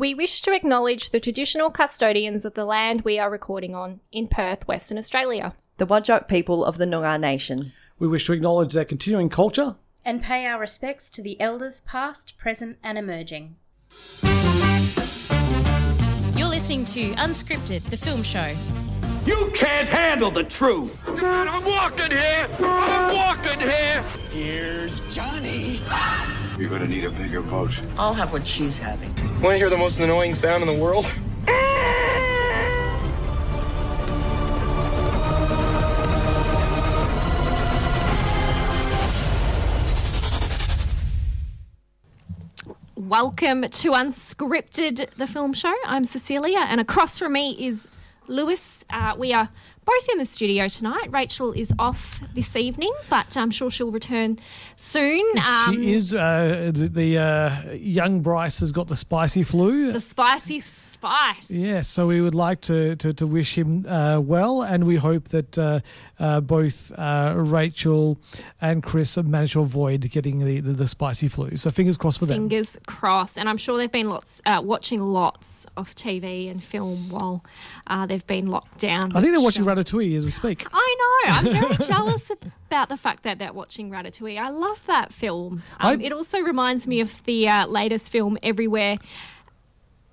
We wish to acknowledge the traditional custodians of the land we are recording on in Perth, Western Australia. The Whadjuk people of the Noongar Nation. We wish to acknowledge their continuing culture. and pay our respects to the elders past, present, and emerging. You're listening to Unscripted, the film show. You can't handle the truth. I'm walking here. I'm walking here. Here's Johnny. Ah! You're gonna need a bigger boat. I'll have what she's having. Want to hear the most annoying sound in the world? Welcome to Unscripted, the film show. I'm Cecilia, and across from me is Lewis. Uh, we are both in the studio tonight. Rachel is off this evening, but I'm sure she'll return soon. Um, she is uh, the, the uh, young Bryce has got the spicy flu. the spicy spice. Yes, so we would like to, to, to wish him uh, well, and we hope that uh, uh, both uh, Rachel and Chris have managed to avoid getting the, the, the spicy flu. So fingers crossed for them. Fingers crossed, and I'm sure they've been lots uh, watching lots of TV and film while uh, they've been locked down. I think they're watching Ratatouille as we speak. I know. I'm very jealous about the fact that they're watching Ratatouille. I love that film. Um, I- it also reminds me of the uh, latest film, Everywhere.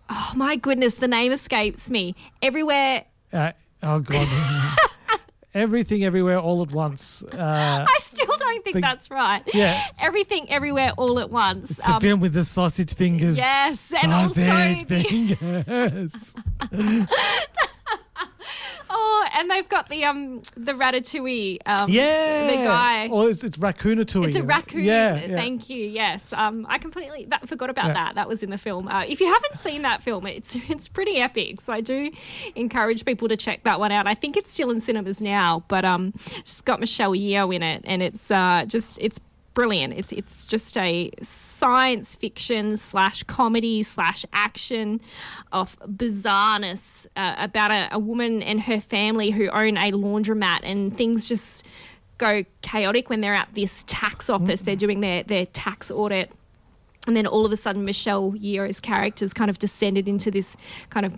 Oh my goodness, the name escapes me. Everywhere. Uh, oh, God. Everything, everywhere, all at once. Uh, I still don't think think- that's right. Yeah. Everything, everywhere, all at once. it's the film with the sausage fingers. yes, and Sausage also fingers. and they've got the um the Ratatouille. Um, yeah. the guy. Oh, it's, it's Raccoonatouille. It's a raccoon. Yeah. yeah. Thank you. Yes. Um, I completely that, forgot about Yeah. that. That was in the film. Uh, if you haven't seen that film, it's it's pretty epic. So I do encourage people to check that one out. I think it's still in cinemas now, but um, it's got Michelle Yeoh in it, and it's uh just it's brilliant. It's it's just a science fiction slash comedy slash action of bizarreness uh, about a, a woman and her family who own a laundromat, and things just go chaotic when they're at this tax office. They're doing their their tax audit. And then all of a sudden, Michelle Yeoh's character's kind of descended into this kind of,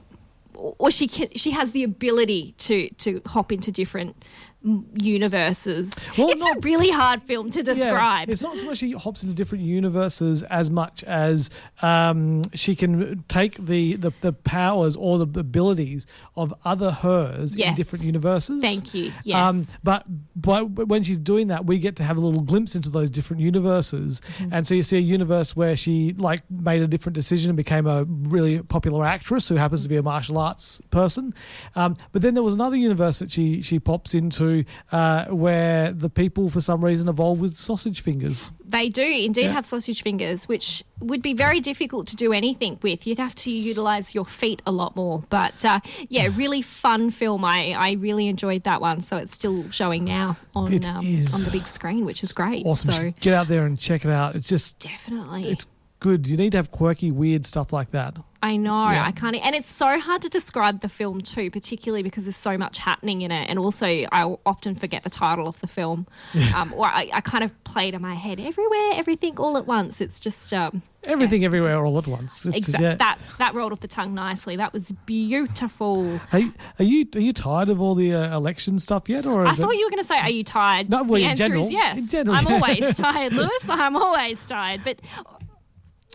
or she can, she has the ability to to hop into different mm, universes. Well, it's a not- really hard film to Yeah, describe. it's not so much she hops into different universes as much as um, she can take the, the, the powers or the abilities of other hers in different universes. Thank you. Um, Yes. but, but when she's doing that, we get to have a little glimpse into those different universes. Mm-hmm. And so you see a universe where she like made a different decision and became a really popular actress who happens to be a martial arts person. Um, but then there was another universe that she she pops into uh, where the people for some reason evolve with sausage fingers. They do indeed Yeah. have sausage fingers, which would be very difficult to do anything with. You'd have to utilize your feet a lot more. But uh, yeah, really fun film. I, I really enjoyed that one. So it's still showing now on um, on the big screen, which is great. Awesome. So Get out there and check it out. It's just definitely, it's good. You need to have quirky, weird stuff like that. I know Yeah. I can't, and it's so hard to describe the film too, particularly because there's so much happening in it, and also I often forget the title of the film, um, or I, I kind of play it in my head everywhere, everything all at once. It's just. Um, Everything, everywhere, all at once. Exactly. yeah. That that rolled off the tongue nicely. That was beautiful. Hey, are you are you tired of all the uh, election stuff yet, or I is it- thought you were going to say, "Are you tired?" No, well, the answer general- is yes. in general, I'm yeah. always tired, Lewis. I'm always tired, but.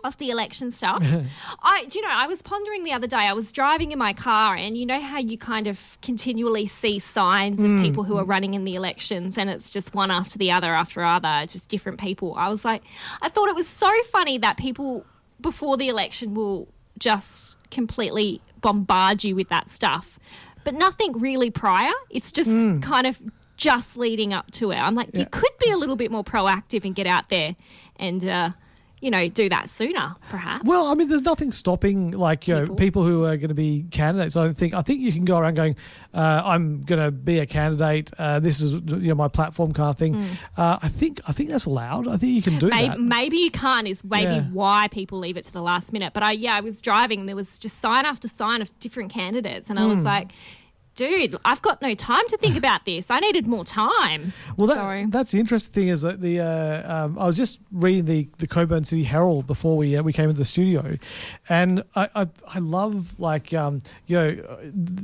Of the election stuff, I do you know I was pondering the other day. I was driving in my car, and you know how you kind of continually see signs Mm. of people who are running in the elections, and it's just one after the other after other, just different people. I was like, I thought it was so funny that people before the election will just completely bombard you with that stuff, but nothing really prior. It's just Mm. kind of just leading up to it. I'm like, you could be a little bit more proactive and get out there and, uh, you know, do that sooner, perhaps. Well, I mean, there's nothing stopping like you know People. people who are going to be candidates. I think I think you can go around going, uh, "I'm going to be a candidate. Uh, this is you know my platform of thing." Uh, I think I think that's allowed. I think you can do Maybe, that. maybe you can't is maybe Yeah. why people leave it to the last minute. But I yeah, I was driving and there was just sign after sign of different candidates and I was Hmm. like dude, I've got no time to think about this. I needed more time. Well, that, So- that's the interesting thing is that the uh, um, I was just reading the the Cockburn City Herald before we uh, we came into the studio, and I I, I love like um, you know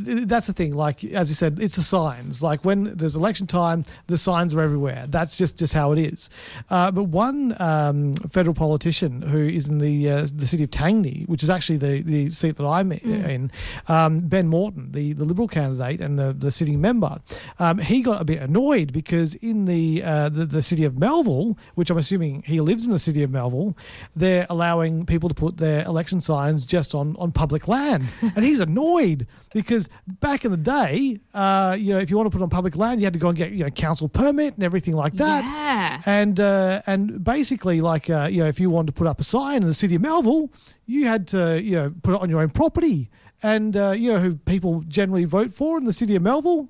th- that's the thing. Like as you said it's the signs. Like when there's election time the signs are everywhere. That's just just how it is, uh, but one um, federal politician who is in the uh, the city of Tangney, which is actually the the seat that I'm in, um, Ben Morton, the the Liberal candidate and the, the sitting member, um, he got a bit annoyed because in the, uh, the the city of Melville, which I'm assuming he lives in the city of Melville, they're allowing people to put their election signs just on on public land, and he's annoyed because back in the day, uh, you know, if you want to put it on public land, you had to go and get you know council permit and everything like that. Yeah. And uh, and basically, like uh, you know, if you wanted to put up a sign in the city of Melville, you had to you know put it on your own property. And uh, you know who people generally vote for in the city of Melville?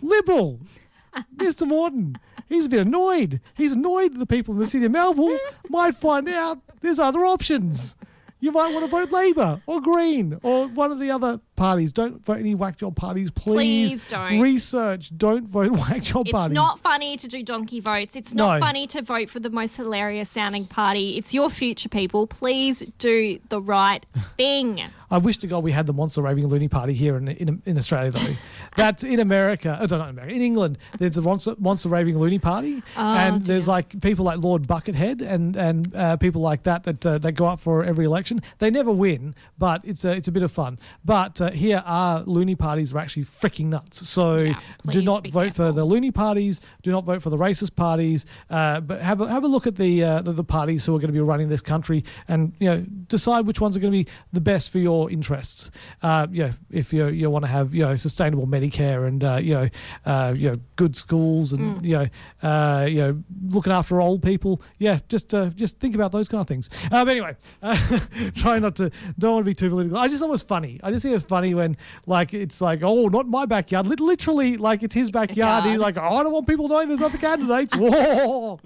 Liberal, Mr. Morton. He's a bit annoyed. He's annoyed that the people in the city of Melville might find out there's other options. You might want to vote Labor or Green or one of the other parties. Don't vote any whack job parties, please. Please don't. Research. Don't vote whack job It's parties. It's not funny to do donkey votes. It's not No. funny to vote for the most hilarious sounding party. It's your future, people. Please do the right thing. I wish to God we had the Monster Raving Loony Party here in in, in Australia though. That's in America. Oh, not in America. In England, there's a Monster, Monster Raving Loony Party, Oh, and there's like people like Lord Buckethead and and uh, people like that that uh, that go up for every election. They never win, but it's a it's a bit of fun. But uh, here our loony parties are actually freaking nuts. So Yeah, do not vote for the loony parties. Do not vote for the racist parties. Uh, but have a, have a look at the, uh, the the parties who are going to be running this country, and you know decide which ones are going to be the best for your interests. Uh, you know, if you you want to have you know sustainable Medicare and uh, you know uh, you know good schools and you know uh, you know looking after old people. Yeah, just uh, just think about those kind of things. Um, anyway, uh, try not to don't want to be too political. I just thought it was funny. I just think it's funny when like it's like oh not my backyard. Lit- Literally like it's his backyard. He's like oh, I don't want people knowing there's other candidates. Whoa.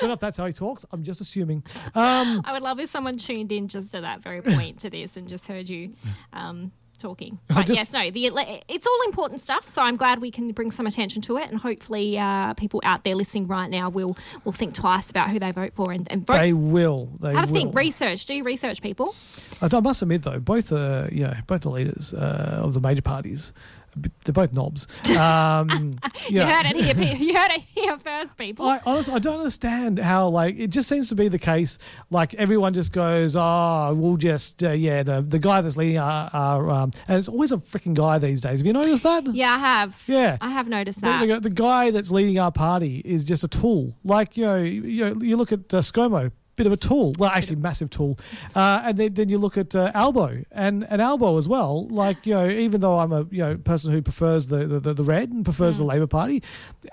Don't know if that's how he talks. I'm just assuming. Um, I would love if someone tuned in just at that very point to this and just heard you um, talking. But just- yes, no, the, it's all important stuff. So I'm glad we can bring some attention to it, and hopefully, uh, people out there listening right now will will think twice about who they vote for and, and vote. they will. They have a think, research, do you research, people. I I must admit though, both the you know both the leaders uh, of the major parties, they're both knobs. Um, You heard it here. You heard it here first, people. I honestly I don't understand how like it just seems to be the case like everyone just goes oh we'll just uh, yeah the the guy that's leading our, our um, and it's always a freaking guy these days have you noticed that yeah, I have. Yeah. I have noticed that. the, the guy that's leading our party is just a tool like you know you, you look at uh, ScoMo bit of a tool. Well actually massive tool. Uh, and then, then you look at uh, Albo and, and Albo as well. Like you know even though I'm a you know person who prefers the, the, the, the red and prefers Mm. the Labor Party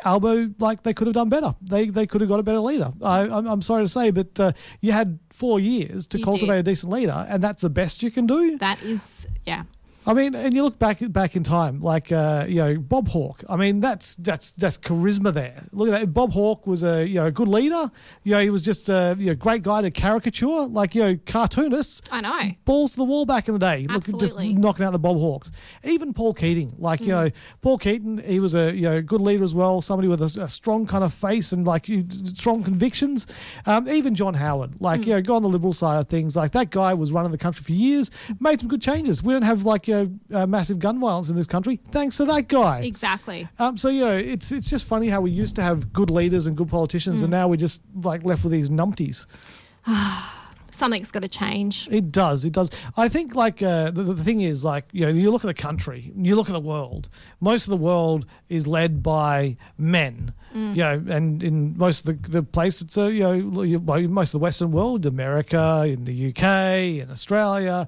Albo like they could have done better. They they could have got a better leader. I, I'm, I'm sorry to say but uh, you had four years to You cultivate did. a decent leader and that's the best you can do. That is, yeah. I mean, and you look back back in time, like uh, you know Bob Hawke. I mean, that's that's that's charisma there. Look at that. Bob Hawke was a you know a good leader. You know, he was just a you know, great guy to caricature, like you know cartoonists. I know. Balls to the wall back in the day. Look, just Absolutely. knocking out the Bob Hawks. Even Paul Keating, like you know, Paul Keating, he was a you know good leader as well. Somebody with a, a strong kind of face and like you- strong convictions. Um, even John Howard, like you know, go on the liberal side of things. Like that guy was running the country for years, made some good changes. We don't have like you know, uh, massive gun violence in this country thanks to that guy. Exactly. Um, so you know, it's it's just funny how we used to have good leaders and good politicians, and now we're just like left with these numpties. Something's got to change. It does. It does. I think like uh, the, the thing is like you know you look at the country, you look at the world. Most of the world is led by men. You know, and in most of the, the place, it's a you know well, most of the Western world, America, in the UK, in Australia,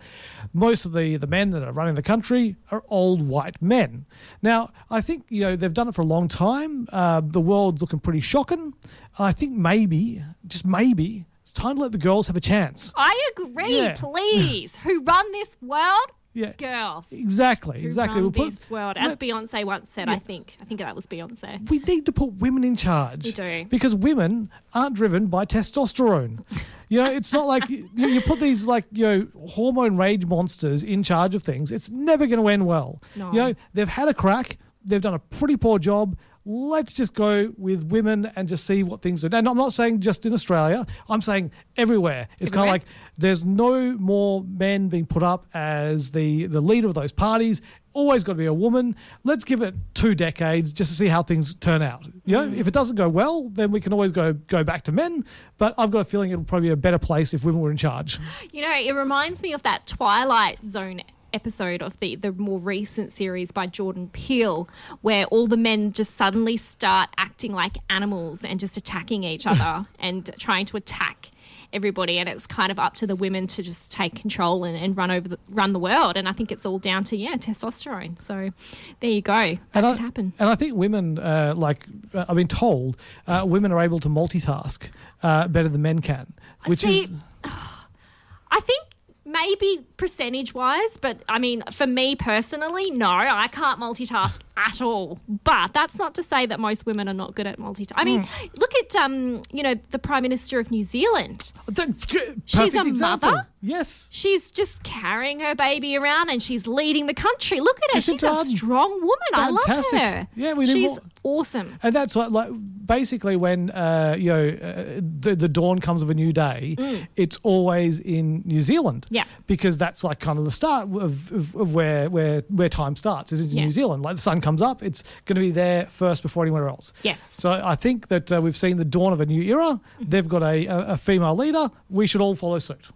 most of the the men that are running the country are old white men. Now, I think you know they've done it for a long time. Uh, the world's looking pretty shocking. I think maybe, just maybe, time to let the girls have a chance. I agree, Yeah. please. Who run this world? Yeah. girls. Exactly, Who exactly. run We'll put- this world, as Beyonce once said. I think. I think that was Beyonce. we need to put women in charge. We do. Because women aren't driven by testosterone. You know, it's not like you, you put these like you know hormone rage monsters in charge of things. It's never going to end well. No. You know, they've had a crack. They've done a pretty poor job. Let's just go with women and just see what things are. And I'm not saying just in Australia. I'm saying everywhere. It's kind of like there's no more men being put up as the the leader of those parties. Always got to be a woman. Let's give it two decades just to see how things turn out. You know, mm. if it doesn't go well, then we can always go go back to men. But I've got a feeling it'll probably be a better place if women were in charge. You know, it reminds me of that Twilight Zone episode of the the more recent series by Jordan Peele, where all the men just suddenly start acting like animals and just attacking each other and trying to attack everybody. And it's kind of up to the women to just take control and, and run over the, run the world. And I think it's all down to yeah testosterone. So there you go. That and I, happen. And I think women, uh, like uh, I've been told, uh, women are able to multitask uh, better than men can, which See, is I think maybe percentage wise, but I mean, for me personally, no, I can't multitask at all. But that's not to say that most women are not good at multitasking. I mean, Hmm. look at um, you know, the Prime Minister of New Zealand. perfect She's a example. mother? Yes. She's just carrying her baby around and she's leading the country. Look at her. Jacinda She's a strong woman. Fantastic. I love her. Yeah, we She's more- awesome. And that's like, like basically when uh, you know uh, the, the dawn comes of a new day, it's always in New Zealand. Mm. Yeah. because that's like kind of the start of, of, of where where where time starts is in Yeah. New Zealand. Like the sun comes up, it's going to be there first before anywhere else. Yes. So I think that uh, we've seen the dawn of a new era. They've got a, a, a female leader. We should all follow suit.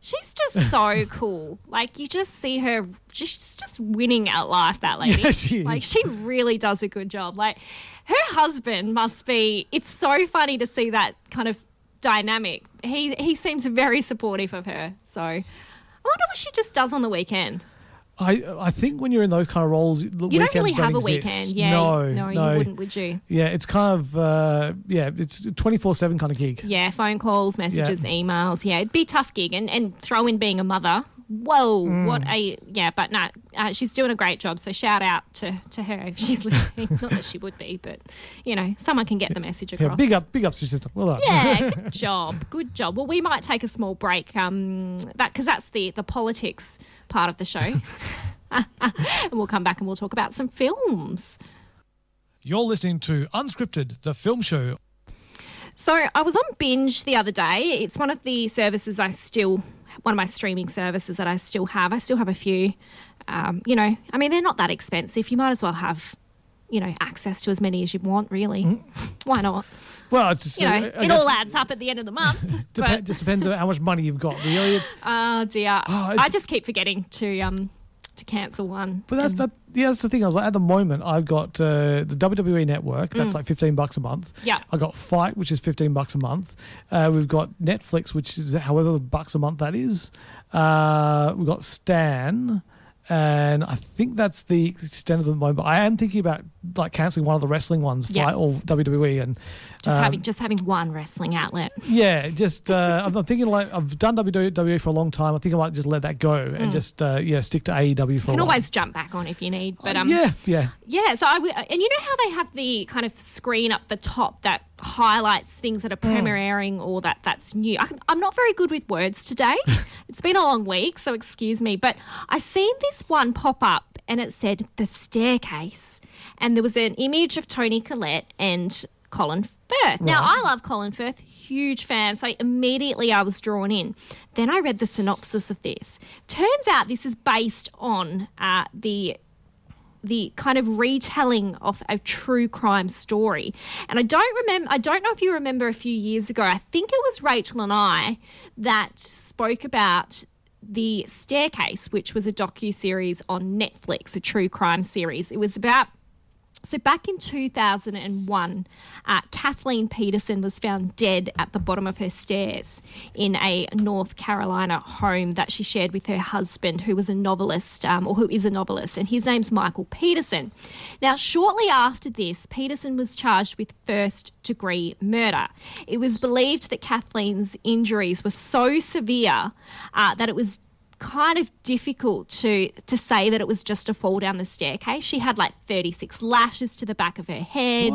She's just so cool. Like you just see her, she's just winning at life. That lady, Yeah, she is. like she really does a good job. Like her husband must be. It's so funny to see that kind of dynamic. He he seems very supportive of her. So I wonder what she just does on the weekend. I I think when you're in those kind of roles, You don't really have a exist. weekend, yeah? No, no, no, you wouldn't, would you? Yeah, it's kind of uh, yeah, it's twenty four seven kind of gig. Yeah, phone calls, messages, emails. Yeah, it'd be a tough gig, and and throw in being a mother. Whoa, Mm. what a yeah, but no, uh, she's doing a great job. So shout out to to her if she's listening. Not that she would be, but you know, someone can get the message across. Yeah, big up, big ups to your sister. Well done. Yeah, good job, good job. Well, we might take a small break. Um, that because that's the the politics part of the show, and we'll come back and we'll talk about some films. You're listening to Unscripted, the film show. So I was on Binge the other day. It's one of the services I still, one of my streaming services that I still have. I still have a few. Um, you know, I mean, they're not that expensive. You might as well have, you know, access to as many as you want. Really, why not? Well, it's just, You know, uh, I it all adds up at the end of the month. Dep- just depends on how much money you've got. Really, it's oh dear, Oh, I just keep forgetting to um to cancel one. but that's that. Yeah, that's the thing. I was like, at the moment, I've got uh, the WWE Network. That's like fifteen bucks a month. Mm. Yeah. I got FITE, which is fifteen bucks a month. Uh, we've got Netflix, which is however bucks a month that is. Uh, we've got Stan. And I think that's the extent of the moment. But I am thinking about like canceling one of the wrestling ones, Yeah. FITE or WWE, and Just um, having just having one wrestling outlet. Yeah, just uh, I'm, thinking like I've done WWE for a long time. I think I might just let that go and just uh, yeah stick to AEW for You a Mm. can always jump back on if you need. But um, yeah, yeah. Yeah, so I w- and you know how they have the kind of screen up the top that highlights things that are premiering or that that's new. I, I'm not very good with words today. it's been a long week, so excuse me. But I seen this one pop up and it said the staircase, and there was an image of Toni Collette and Colin Firth. Now I love Colin Firth, huge fan. So immediately I was drawn in. Then I read the synopsis of this. Turns out this is based on uh, the the kind of retelling of a true crime story. And I don't remember I don't know if you remember a few years ago. I think it was Rachel and I that spoke about the staircase which was a docu-series on Netflix, a true crime series. It was about so back in 2001, uh, Kathleen Peterson was found dead at the bottom of her stairs in a North Carolina home that she shared with her husband, who was a novelist, um, or who is a novelist, and his name's Michael Peterson. Now, shortly after this, Peterson was charged with first degree murder. It was believed that Kathleen's injuries were so severe uh, that it was kind of difficult to to say that it was just a fall down the staircase. She had like 36 lashes to the back of her head.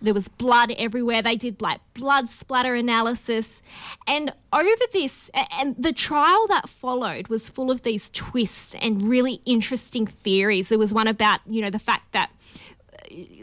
There was blood everywhere. They did like blood splatter analysis. And over this and the trial that followed was full of these twists and really interesting theories. There was one about, you know, the fact that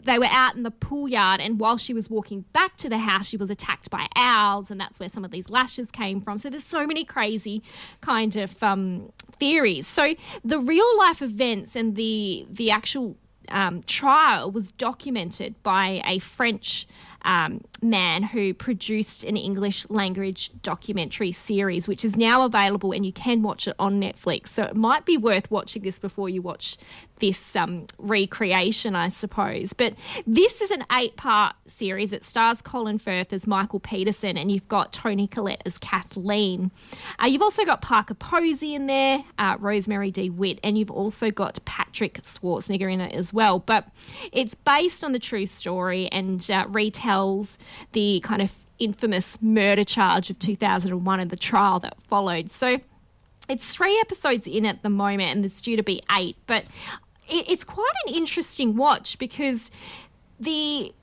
they were out in the pool yard, and while she was walking back to the house, she was attacked by owls, and that's where some of these lashes came from. So there's so many crazy kind of um, theories. So the real life events and the the actual um, trial was documented by a French um, man who produced an English language documentary series, which is now available and you can watch it on Netflix. So it might be worth watching this before you watch this um, recreation, I suppose. But this is an eight part series. It stars Colin Firth as Michael Peterson, and you've got Toni Collette as Kathleen. Uh, you've also got Parker Posey in there, uh, Rosemarie DeWitt, and you've also got Patrick Schwarzenegger in it as well. But it's based on the true story and uh, retells the kind of infamous murder charge of 2001 and the trial that followed. So it's three episodes in at the moment, and there's due to be eight. But it, it's quite an interesting watch because the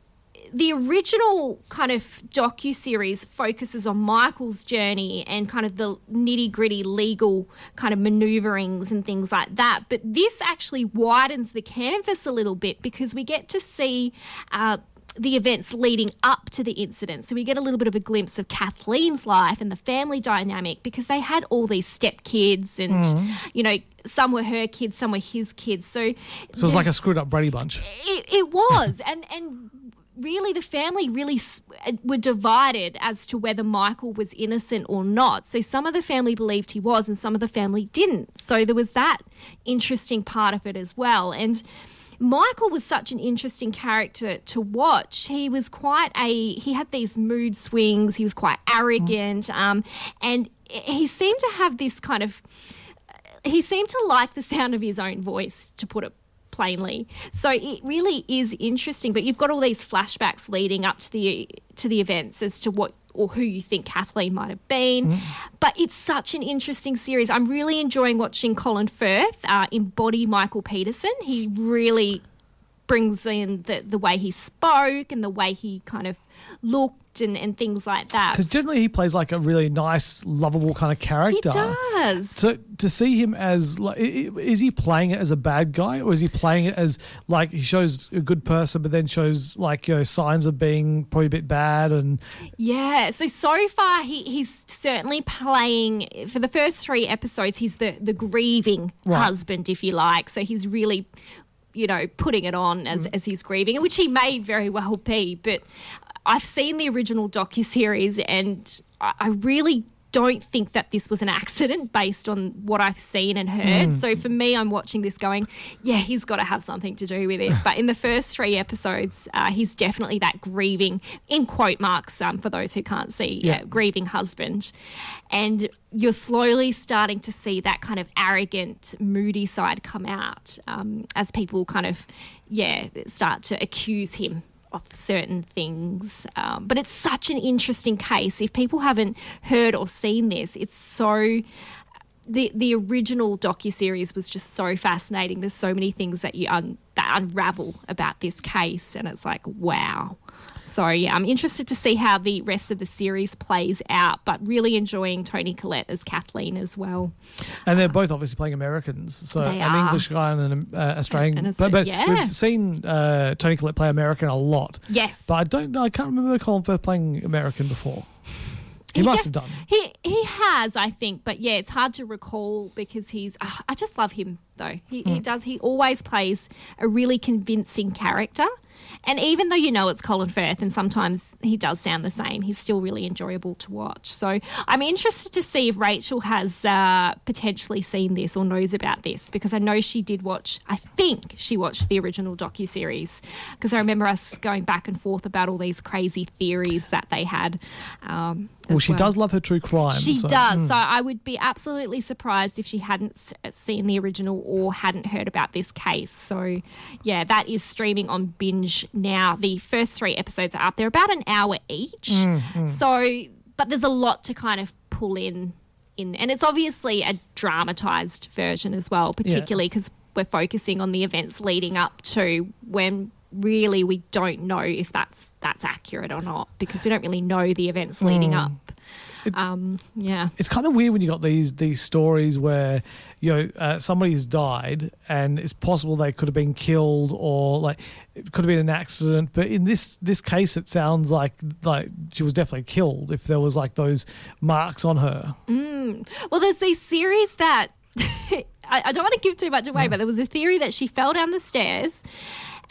the original kind of docu series focuses on Michael's journey and kind of the nitty gritty legal kind of maneuverings and things like that. But this actually widens the canvas a little bit because we get to see. Uh, the events leading up to the incident. So we get a little bit of a glimpse of Kathleen's life and the family dynamic because they had all these step kids and, you know, some were her kids, some were his kids. So, So it was like a screwed up Brady bunch. it, it was, and and really the family really uh, were divided as to whether Michael was innocent or not. So some of the family believed he was, and some of the family didn't. So there was that interesting part of it as well, and. Michael was such an interesting character to watch. He was quite a he had these mood swings. He was quite arrogant, um, and he seemed to have this kind of he seemed to like the sound of his own voice, to put it plainly. So it really is interesting. But you've got all these flashbacks leading up to the to the events as to what or who you think Kathleen might have been. But it's such an interesting series. I'm really enjoying watching Colin Firth uh, embody Michael Peterson. He really brings in the, the way he spoke and the way he kind of looked and, and things like that. Because generally he plays like a really nice, lovable kind of character. he does. So to see him as like, is he playing it as a bad guy, or is he playing it as like he shows a good person, but then shows like you know signs of being probably a bit bad and Yeah. So so far he he's certainly playing for the first three episodes. He's the the grieving Right. husband, if you like. So he's really, you know, putting it on as mm. as he's grieving, which he may very well be. But I've seen the original docu series, and I, really. Don't think that this was an accident based on what I've seen and heard. So for me, I'm watching this going, yeah, he's got to have something to do with this. But in the first three episodes, uh, he's definitely that grieving, in quote marks, um, for those who can't see, Yeah. uh, grieving husband. And you're slowly starting to see that kind of arrogant, moody side come out um, as people kind of, yeah, start to accuse him of certain things. Um, but it's such an interesting case. If people haven't heard or seen this, it's so the the original docu series was just so fascinating. There's so many things that you un, that unravel about this case, and it's like wow. So yeah, I'm interested to see how the rest of the series plays out, but really enjoying Toni Collette as Kathleen as well. and they're both obviously playing Americans, so an are. English guy and an uh, Australian. And- and but but yeah. we've seen uh, Toni Collette play American a lot. Yes. but I don't. I can't remember Colin Firth playing American before. He, He must def- have done. He he has, I think, but yeah, it's hard to recall because he's. ah, I just love him though. He Hmm. he does. He always plays a really convincing character, and even though you know it's Colin Firth, and sometimes he does sound the same, he's still really enjoyable to watch. So I'm interested to see if Rachel has uh, potentially seen this or knows about this because I know she did watch. I think she watched the original docu series because I remember us going back and forth about all these crazy theories that they had. Um, Well, she does love her true crime. she so- does. So I would be absolutely surprised if she hadn't uh, seen the original or hadn't heard about this case. So, yeah, that is streaming on Binge now. The first three episodes are up. They're about an hour each. Mm, So, but there's a lot to kind of pull in in, and it's obviously a dramatized version as well, particularly because we're focusing on the events leading up to when really we don't know if that's that's accurate or not because we don't really know the events leading up. Um, yeah. it's kind of weird when you got these these stories where you know uh, somebody's died and it's possible they could have been killed or like it could have been an accident but in this this case it sounds like like she was definitely killed if there was like those marks on her. Well, there's these theories that I, I don't want to give too much away, but there was a theory that she fell down the stairs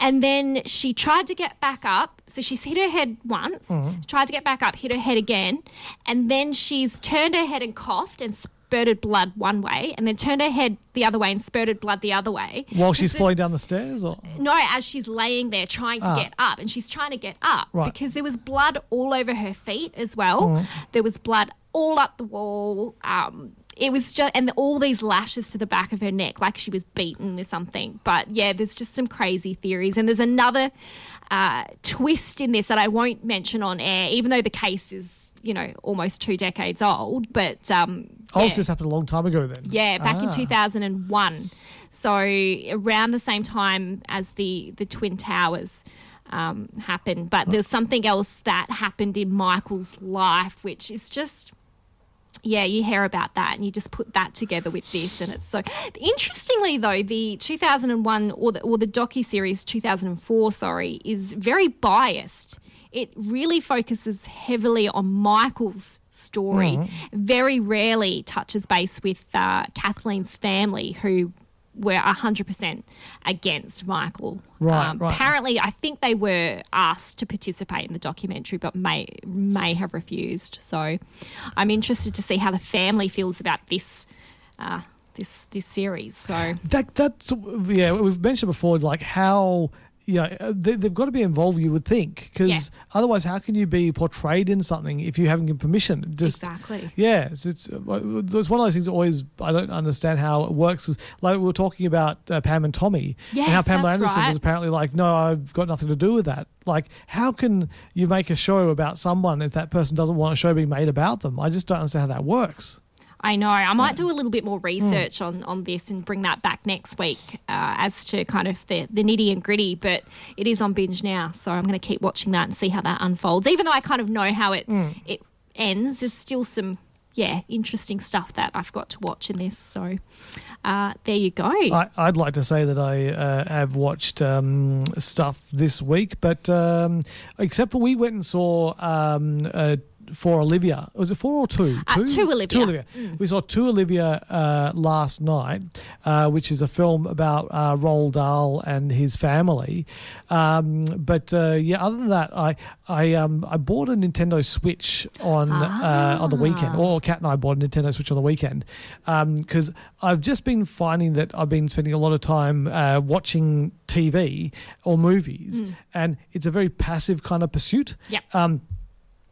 and then she tried to get back up. So she's hit her head once, tried to get back up, hit her head again, and then she's turned her head and coughed and spurted blood one way, and then turned her head the other way and spurted blood the other way. while she's falling down the stairs or no, as she's laying there trying to Ah. get up, and she's trying to get up Right. because there was blood all over her feet as well. There was blood all up the wall. Um, it was just, and all these lashes to the back of her neck, like she was beaten or something. But yeah, there's just some crazy theories, and there's another uh, twist in this that I won't mention on air, even though the case is, you know, almost two decades old. But um, oh yeah. so this happened a long time ago then Yeah, back in Ah. 2001. So around the same time as the the twin towers um, happened, but there's something else that happened in Michael's life, which is just. Yeah, you hear about that and you just put that together with this, and it's so interestingly though the 2001 or the or the docu series 2004, sorry, is very biased. It really focuses heavily on Michael's story. Very rarely touches base with uh, Kathleen's family, who were 100% against Michael. Um, Right, right. Apparently, I think they were asked to participate in the documentary, but may may have refused. So, I'm interested to see how the family feels about this uh, this this series. So, that that's yeah we've mentioned before like how you know, uh, they, they've got to be involved you would think because Yeah. otherwise how can you be portrayed in something if you haven't given permission just Exactly. yeah it's, it's, uh, it's one of those things that always i don't understand how it works is like we were talking about uh, pam and tommy and how Yes, pamela anderson right. was apparently like no i've got nothing to do with that like how can you make a show about someone if that person doesn't want a show being made about them i just don't understand how that works I know I might do a little bit more research on, on this and bring that back next week uh, as to kind of the, the nitty and gritty. But it is on binge now, so I'm going to keep watching that and see how that unfolds. Even though I kind of know how it it ends, there's still some yeah interesting stuff that I've got to watch in this. So uh, there you go. I, I'd like to say that I uh, have watched um, stuff this week, but um, except for we went and saw um, for Olivia. Was it four or two? Uh, To Olivia. To Olivia. We saw To Olivia uh, last night, uh, which is a film about uh, Roald Dahl and his family. Um, but uh, yeah, other than that, I I um, I bought a Nintendo Switch on uh, on the weekend, or Kat and I bought a Nintendo Switch on the weekend because I've just been finding that I've been spending a lot of time uh, watching TV or movies, and it's a very passive kind of pursuit. Yep.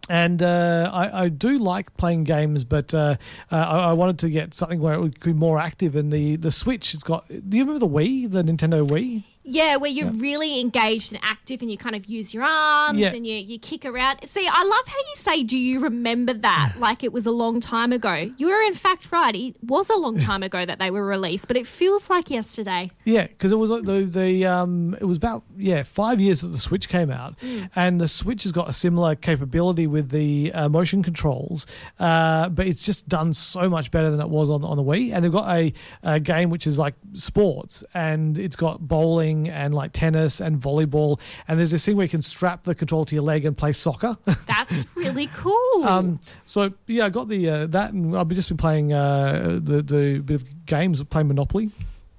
And uh, I, I do like playing games, but uh, uh, I, I wanted to get something where it would be more active. And the, the Switch has got. Do you remember the Wii, the Nintendo Wii? Yeah, where you're really engaged and active and you kind of use your arms Yeah. and you, you kick around. See, I love how you say, Do you remember that? like it was a long time ago. You were, in fact, right. It was a long time ago that they were released, but it feels like yesterday. Yeah, because it was like the the um it was about yeah five years that the Switch came out, and the Switch has got a similar capability with the uh, motion controls, uh, but it's just done so much better than it was on on the Wii. And they've got a, a game which is like sports, and it's got bowling and like tennis and volleyball, and there's this thing where you can strap the control to your leg and play soccer. That's really cool. Um, so yeah, I got the uh, that, and I've just been playing uh, the the bit of games, playing Monopoly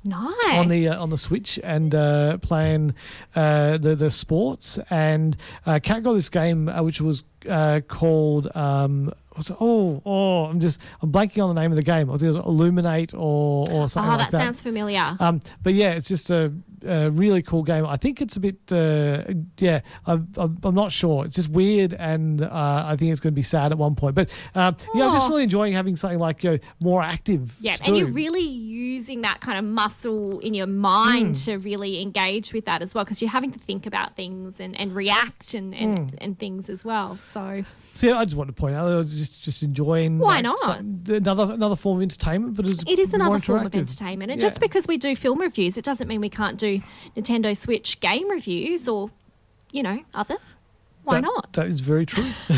nice. on the uh, on the Switch and uh, playing uh, the the sports. And uh, Kat got this game uh, which was uh, called. Um, what's it? Oh, oh! I'm just I'm blanking on the name of the game. I think it was Illuminate or or oh, something like that, Oh that. sounds familiar. Um, but yeah, it's just a a really cool game. I think it's a bit, uh, yeah, I'm, I'm, not sure. It's just weird, and uh, I think it's going to be sad at one point. But um, yeah, I'm just really enjoying having something like you know, more active. Yeah, and you're really using that kind of muscle in your mind Mm. to really engage with that as well, because you're having to think about things and, and react and, and, Mm. and things as well. So So yeah, I just wanted to point out, I was just just enjoying. Why like, not? some- another another form of entertainment, but it's it is more another form of entertainment. And Yeah. just because we do film reviews, it doesn't mean we can't do Nintendo Switch game reviews or, you know, other. Why That- not? That is very true.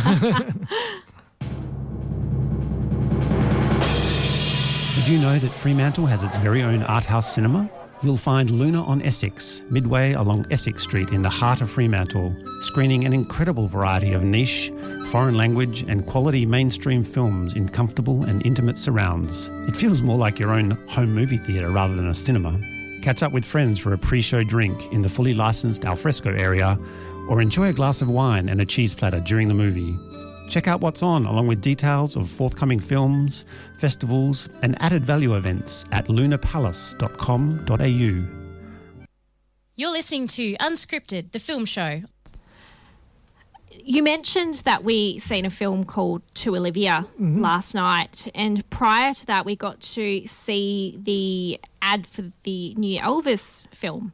Did you know that Fremantle has its very own art house cinema? You'll find Luna on Essex, midway along Essex Street in the heart of Fremantle, screening an incredible variety of niche, foreign language, and quality mainstream films in comfortable and intimate surrounds. It feels more like your own home movie theatre rather than a cinema. Catch up with friends for a pre show drink in the fully licensed alfresco area, or enjoy a glass of wine and a cheese platter during the movie. Check out what's on, along with details of forthcoming films, festivals, and added value events at lunapalace.com.au. You're listening to Unscripted, the film show. You mentioned that we seen a film called To Olivia Mm-hmm. last night, and prior to that, we got to see the ad for the new Elvis film,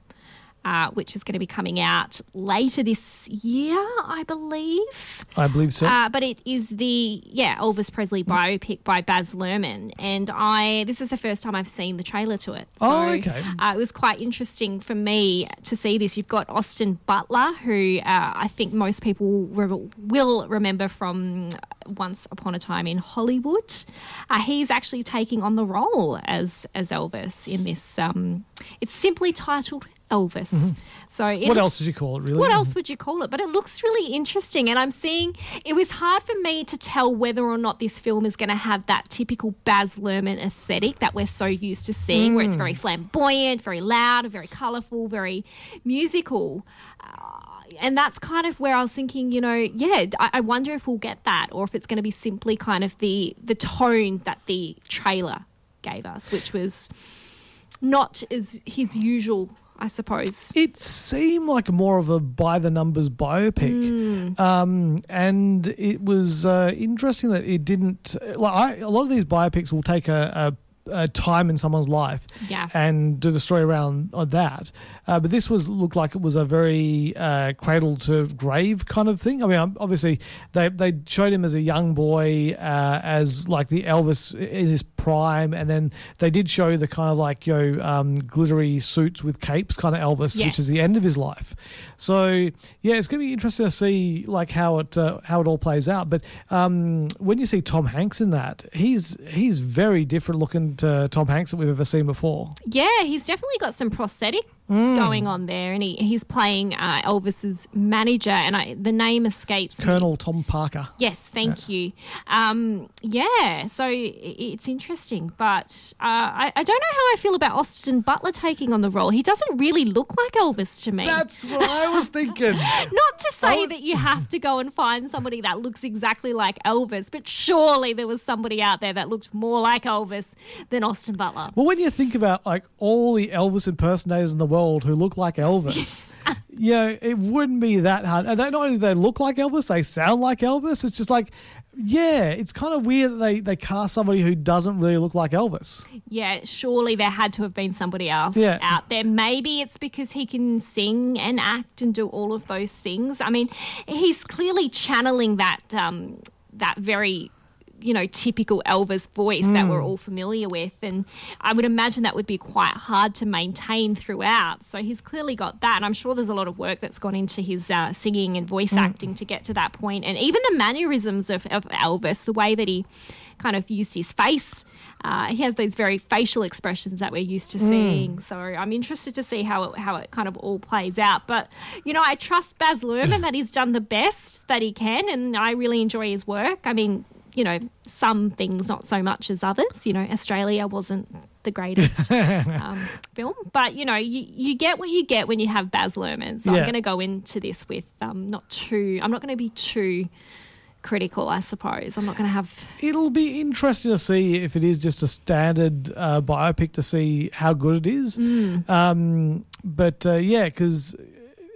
uh, which is going to be coming out later this year, I believe. I believe so. Uh, but it is the yeah Elvis Presley biopic by Baz Luhrmann, and I this is the first time I've seen the trailer to it. So, Oh, okay. Uh, it was quite interesting for me to see this. You've got Austin Butler, who uh, I think most people re- will remember from Once Upon a Time in Hollywood. Uh, he's actually taking on the role as as Elvis in this. Um, it's simply titled Elvis. So Mm-hmm. what looks- else would you call it, really? what else would you call it? But it looks really interesting. And I'm seeing it was hard for me to tell whether or not this film is going to have that typical Baz Luhrmann aesthetic that we're so used to seeing, where it's very flamboyant, very loud, very colourful, very musical. Uh, and that's kind of where I was thinking, you know, yeah, I, I wonder if we'll get that, or if it's going to be simply kind of the the tone that the trailer gave us, which was not as his usual, I suppose. It seemed like more of a by the numbers biopic, Mm. um, and it was uh, interesting that it didn't. Like I, a lot of these biopics will take a, a, a time in someone's life, Yeah. and do the story around uh, that. Uh, but this was looked like it was a very uh, cradle to grave kind of thing. I mean, um, obviously they they showed him as a young boy, uh, as like the Elvis in his prime, and then they did show the kind of like you know um, glittery suits with capes kind of Elvis, which is the end of his life. So yeah, it's going to be interesting to see like how it uh, how it all plays out. But um, when you see Tom Hanks in that, he's he's very different looking to Tom Hanks that we've ever seen before. Yeah, he's definitely got some prosthetics Mm. going on there, and he, he's playing uh, Elvis's manager, and I, the name escapes me. Colonel Tom Parker. Yes, thank you. Um, yeah, so it's interesting, but uh, I, I don't know how I feel about Austin Butler taking on the role. He doesn't really look like Elvis to me. That's what I was thinking. Not to say that you have to go and find somebody that looks exactly like Elvis, but surely there was somebody out there that looked more like Elvis than Austin Butler. Well, when you think about like all the Elvis impersonators in the world who look like Elvis, you know, it wouldn't be that hard. And they, not only do they look like Elvis, they sound like Elvis. It's just like, yeah, it's kind of weird that they, they cast somebody who doesn't really look like Elvis. Yeah, surely there had to have been somebody else Yeah. out there. Maybe it's because he can sing and act and do all of those things. I mean, he's clearly channeling that um, that very you know typical Elvis voice that we're all familiar with, and I would imagine that would be quite hard to maintain throughout. So he's clearly got that, and I'm sure there's a lot of work that's gone into his uh, singing and voice acting to get to that point, and even the mannerisms of, of Elvis, the way that he kind of used his face. Uh, he has those very facial expressions that we're used to seeing. So I'm interested to see how it, how it kind of all plays out. But you know, I trust Baz Luhrmann that he's done the best that he can, and I really enjoy his work. I mean, you know, some things not so much as others. You know, Australia wasn't the greatest um, film, but you know, you, you get what you get when you have Baz Luhrmann. So Yeah. I'm going to go into this with um, not too. I'm not going to be too critical, I suppose. I'm not going to have. It'll be interesting to see if it is just a standard uh, biopic to see how good it is. Mm. Um, but uh, yeah, because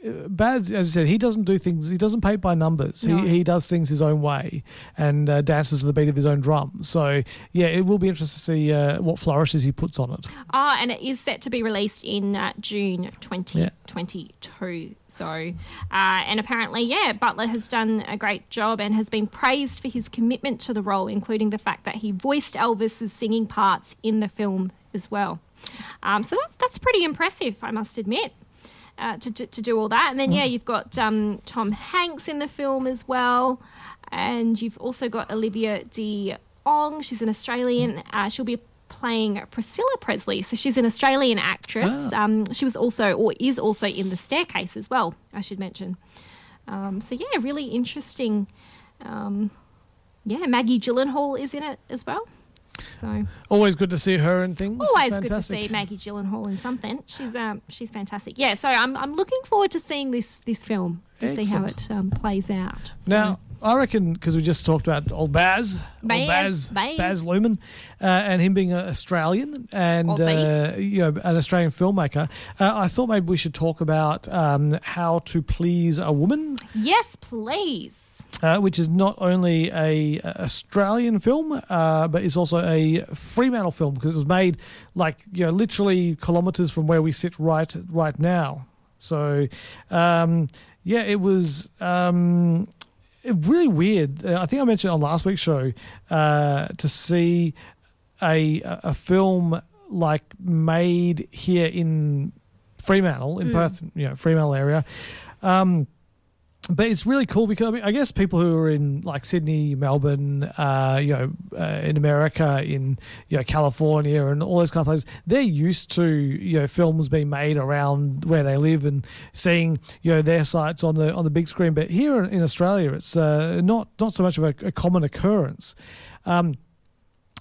Baz, as I said, he doesn't do things. He doesn't paint by numbers. No. He he does things his own way and uh, dances to the beat of his own drum. So yeah, it will be interesting to see uh, what flourishes he puts on it. Ah, and it is set to be released in uh, June 2022. So, uh, and apparently, yeah, Butler has done a great job and has been praised for his commitment to the role, including the fact that he voiced Elvis's singing parts in the film as well. Um, so that's that's pretty impressive, I must admit. Uh, to, to, to do all that. And then, yeah, you've got um, Tom Hanks in the film as well. And you've also got Olivia de Ong. She's an Australian. Uh, she'll be playing Priscilla Presley. So she's an Australian actress. Um, she was also, or is also in The Staircase as well, I should mention. Um, so, yeah, really interesting. Um, yeah, Maggie Gyllenhaal is in it as well. So Always good to see her and things. always good to see Maggie Gyllenhaal in something. She's um she's fantastic. Yeah, so I'm I'm looking forward to seeing this this film to see how it um, plays out. So- Now, I reckon because we just talked about old Baz, Baz, old Baz, Baz. Baz Luhrmann, uh, and him being an Australian and uh, you know an Australian filmmaker, uh, I thought maybe we should talk about um, how to please a woman, yes, please. uh, which is not only a, Australian film, uh, but it's also a Fremantle film because it was made like you know literally kilometers from where we sit right right now. So um, yeah, it was. Um, really weird. Uh, I think I mentioned on last week's show uh, to see a a film like made here in Fremantle in Perth, you know, Fremantle area. Um, but it's really cool because I, mean, I guess people who are in like Sydney, Melbourne, uh, you know, uh, in America, in you know California, and all those kind of places, they're used to you know films being made around where they live and seeing you know their sites on the on the big screen. But here in Australia, it's uh, not not so much of a, a common occurrence. Um,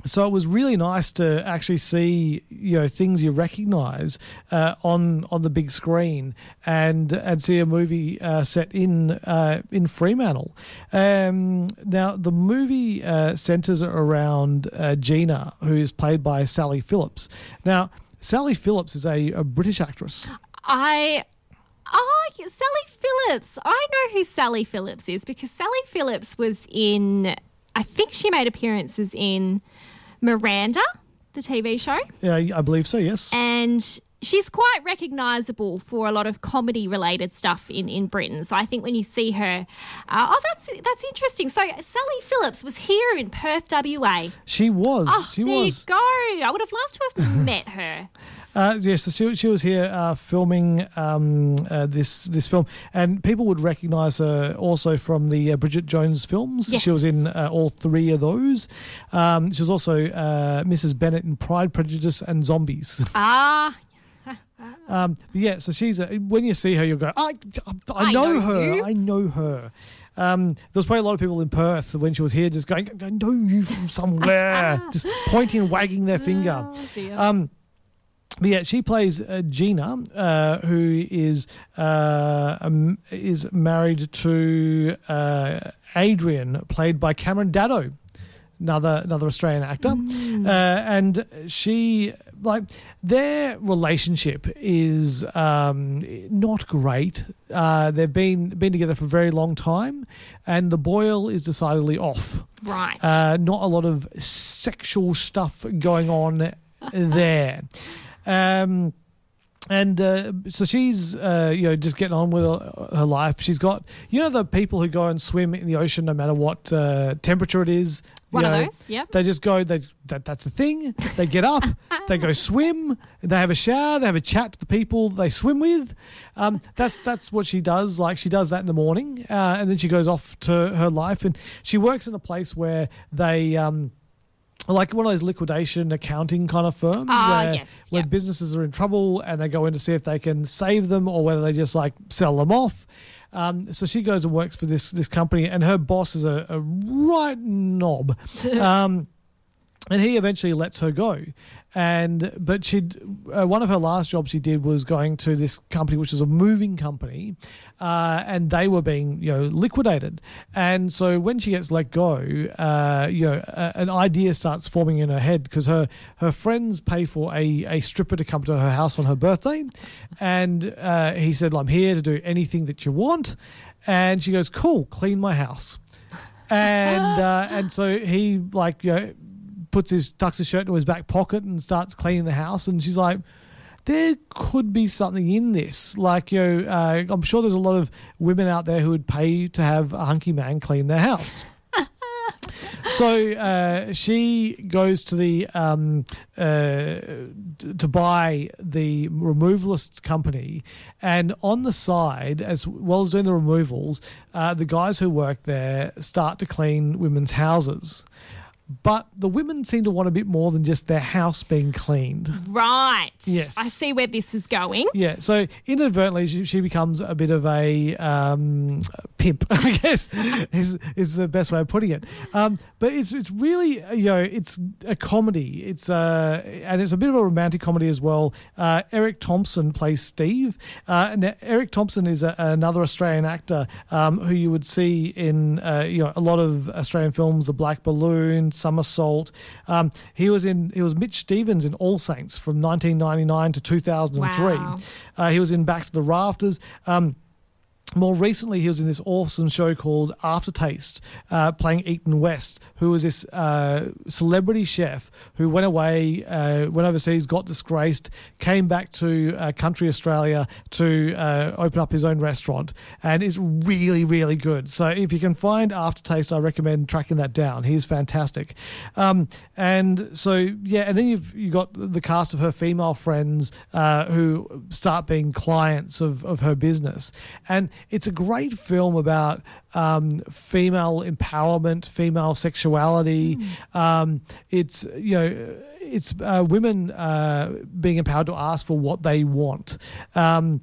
so it was really nice to actually see you know things you recognise uh, on on the big screen and and see a movie uh, set in uh, in Fremantle. Um, now the movie uh, centres around uh, Gina, who is played by Sally Phillips. Now Sally Phillips is a, a British actress. I oh Sally Phillips. I know who Sally Phillips is because Sally Phillips was in. I think she made appearances in Miranda, the TV show. Yeah, I believe so. Yes. and she's quite recognizable for a lot of comedy related stuff in, in Britain. So I think when you see her, uh, oh, that's that's interesting. So Sally Phillips was here in Perth, WA. she was. Oh, she there was. you go. I would have loved to have met her. Uh, yes, so she, she was here uh, filming um, uh, this this film, and people would recognise her also from the uh, Bridget Jones films. Yes. She was in uh, all three of those. Um, she was also uh, Mrs. Bennett in Pride, Prejudice, and Zombies. Ah, Um, but yeah, so she's a, when you see her, you'll go, I, I, I know, know her, you." I know her. Um, there was probably a lot of people in Perth when she was here, just going, I know you from somewhere, just pointing and wagging their finger. oh dear. Um, but yeah, she plays uh, Gina, uh, who is uh, um, is married to uh, Adrian, played by Cameron Daddo, another another Australian actor, uh, and she like their relationship is um, not great. Uh, they've been been together for a very long time, and the boil is decidedly off. right. Uh, not a lot of sexual stuff going on there. Um, and uh, so she's, uh, you know, just getting on with her, her life. She's got, you know, the people who go and swim in the ocean no matter what uh, temperature it is. you One of know, those, yep. They just go. They that that's the thing. They get up. they go swim. They have a shower. They have a chat to the people they swim with. Um, that's that's what she does. Like she does that in the morning, uh, and then she goes off to her life. And she works in a place where they. Um, like one of those liquidation accounting kind of firms Ah, where, yes, where yep. businesses are in trouble and they go in to see if they can save them or whether they just like sell them off. Um, so she goes and works for this this company, and her boss is a, a right knob. um, and he eventually lets her go. And but she'd uh, one of her last jobs she did was going to this company which was a moving company uh, and they were being you know liquidated. And so when she gets let go uh, you know a, an idea starts forming in her head because her her friends pay for a, a stripper to come to her house on her birthday. And uh, he said i'm here to do anything that you want. And she goes cool clean my house. And uh, and so he like you know puts his tucks his shirt into his back pocket and starts cleaning the house. And she's like there could be something in this. Like you know uh, i'm sure there's a lot of women out there who would pay to have a hunky man clean their house. So uh, she goes to the um, uh, to buy the removalist company, and on the side, as well as doing the removals, uh, the guys who work there start to clean women's houses. But the women seem to want a bit more than just their house being cleaned. Right. Yes. I see where this is going. Yeah, so inadvertently she, she becomes a bit of a um, pimp, I guess is is the best way of putting it. Um, but it's it's really you know it's a comedy. It's uh and it's a bit of a romantic comedy as well. Uh, Erik Thomson plays Steve. Uh, and Erik Thomson is a, another Australian actor um, who you would see in uh, you know a lot of Australian films, The Black Balloon, Somersault. Um, he was in he was Mitch Stevens in All Saints from 1999 to 2003. Wow. Uh, he was in Back to the Rafters. Um, more recently, he was in this awesome show called Aftertaste, uh, playing Easton West, who was this uh, celebrity chef who went away, uh, went overseas, got disgraced, came back to uh, country Australia to uh, open up his own restaurant, and is really, really good. So if you can find Aftertaste, I recommend tracking that down. He's fantastic. Um, and so yeah, and then you've you got the cast of her female friends uh, who start being clients of of her business, and it's a great film about um, female empowerment, female sexuality. Um, it's you know it's uh, women uh, being empowered to ask for what they want. Um,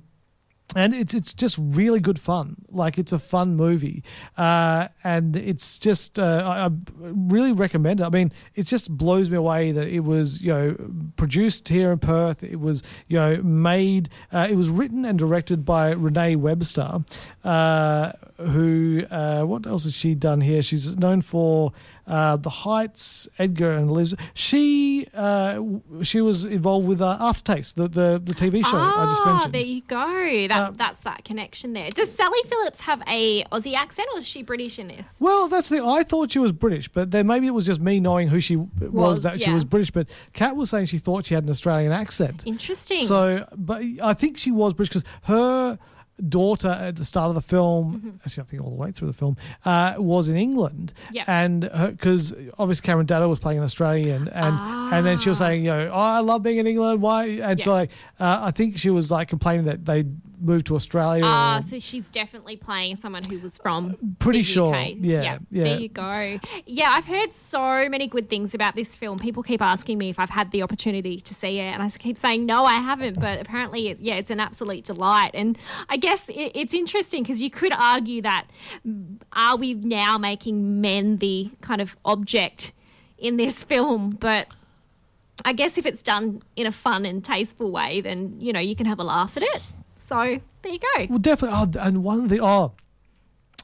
and it's it's just really good fun. Like it's a fun movie, uh, and it's just uh, I, I really recommend it. I mean, it just blows me away that it was you know produced here in Perth. It was you know made. Uh, it was written and directed by Renee Webster, uh, who uh, what else has she done here? She's known for. Uh, the Heights, Edgar and Liz. She uh, she was involved with uh, Aftertaste, the, the the TV show I just Ah, mentioned. there you go. That, that's that connection there. Does Sally Phillips have a Aussie accent, or is she British in this? Well, that's the. I thought she was British, but then maybe it was just me knowing who she was, Was, that she was British. But Kat was saying she thought she had an Australian accent. Interesting. So, but I think she was British because her daughter at the start of the film, Mm-hmm. actually, I think all the way through the film, uh, was in England. Yep. And because obviously Cameron Daddo was playing an Australian, and and then she was saying, you know, oh, I love being in England. Why? And so, like, uh, I think she was like complaining that they moved to Australia. Ah, so she's definitely playing someone who was from Pretty sure. UK. Yeah, yeah. There you go. Yeah, I've heard so many good things about this film. People keep asking me if I've had the opportunity to see it, and I keep saying no, I haven't. But apparently, it, yeah, it's an absolute delight. And I guess it, it's interesting because you could argue that are we now making men the kind of object in this film, but. I guess if it's done in a fun and tasteful way, then you know you can have a laugh at it. So there you go. Well, definitely. Oh, and one of the oh,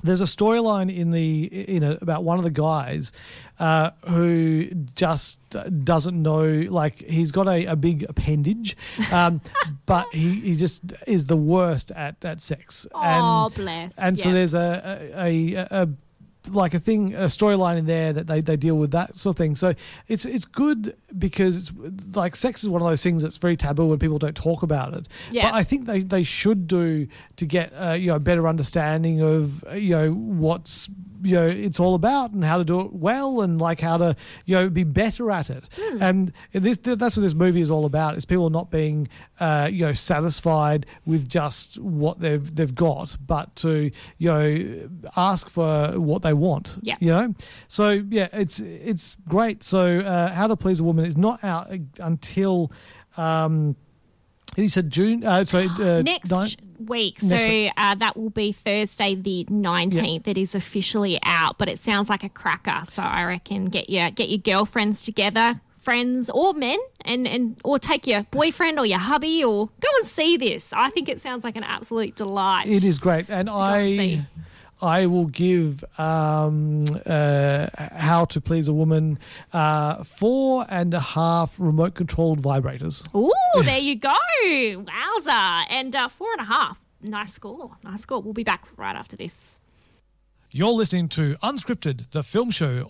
there's a storyline in the in it about one of the guys uh, who just doesn't know. Like he's got a, a big appendage, um, but he, he just is the worst at at sex. Oh, and, bless. And so Yeah. there's a a, a, a like a thing, a storyline in there that they, they deal with that sort of thing. So it's it's good because it's like sex is one of those things that's very taboo and people don't talk about it. Yeah. But I think they, they should do to get uh, you know a better understanding of uh, you know what's you know it's all about and how to do it well and like how to you know be better at it. And this that's what this movie is all about. Is people not being uh, you know satisfied with just what they've they've got, but to you know ask for what they want. Yeah. You know. So yeah, it's it's great. So uh, how to please a woman is not out until. Um, You said June. Uh, so uh, next week. Next so week. Uh, that will be Thursday the nineteenth. It is officially out, but it sounds like a cracker. So I reckon get your get your girlfriends together, friends or men, and and or take your boyfriend or your hubby or go and see this. I think it sounds like an absolute delight. It is great, and. I. I will give um, uh, How to Please a Woman uh, four and a half remote controlled vibrators. Ooh, there you go. Wowza. And uh, four and a half. Nice score. Nice score. We'll be back right after this. You're listening to Unscripted, the film show.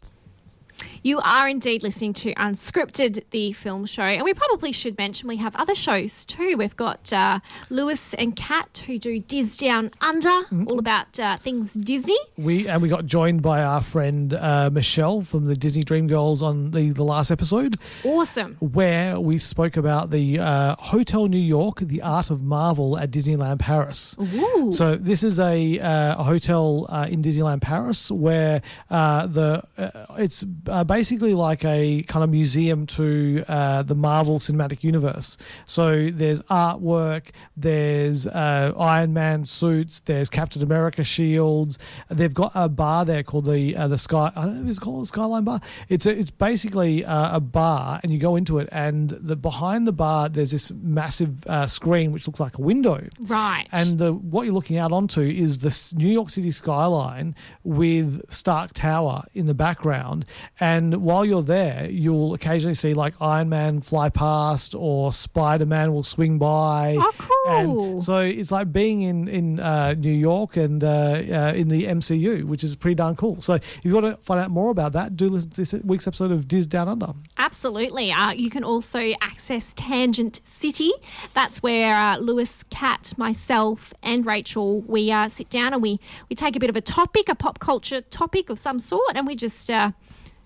You are indeed listening to Unscripted, the film show. And we probably should mention we have other shows too. We've got uh, Lewis and Kat who do Diz Down Under, all about uh, things Disney. We and we got joined by our friend uh, Michelle from the Disney Dream Girls on the, the last episode, Awesome. where we spoke about the uh, Hotel New York, the Art of Marvel at Disneyland Paris. Ooh. So this is a, uh, a hotel uh, in Disneyland Paris where uh, the uh, it's uh, basically like a kind of museum to uh, the Marvel Cinematic Universe. So there's artwork, there's uh, Iron Man suits, there's Captain America shields. They've got a bar there called the uh, the Sky. I don't know if it's called the Skyline Bar. It's a, it's basically uh, a bar, and you go into it, and the behind the bar there's this massive uh, screen which looks like a window. Right. And the what you're looking out onto is the New York City skyline with Stark Tower in the background. And while you're there, you'll occasionally see like Iron Man fly past or Spider Man will swing by. Oh, cool. And so it's like being in in uh, New York and uh, uh, in the MCU, which is pretty darn cool. So if you want to find out more about that, do listen to this week's episode of Diz Down Under. Absolutely. Uh, you can also access Tangent City. That's where uh, Lewis, Kat, myself, and Rachel we uh, sit down and we we take a bit of a topic, a pop culture topic of some sort, and we just uh,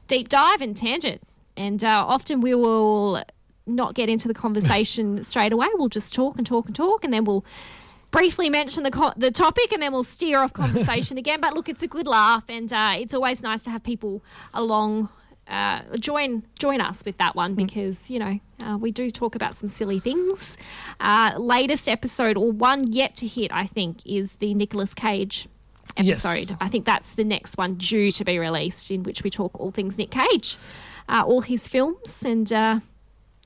deep dive and tangent. And uh, often we will not get into the conversation straight away. We'll just talk and talk and talk, and then we'll briefly mention the co- the topic, and then we'll steer off conversation again. But look, it's a good laugh, and uh, it's always nice to have people along. Uh, join join us with that one because you know uh, we do talk about some silly things. Uh, latest episode or one yet to hit, I think, is the Nicolas Cage Yes. episode. I think that's the next one due to be released, in which we talk all things Nick Cage, uh, all his films and uh,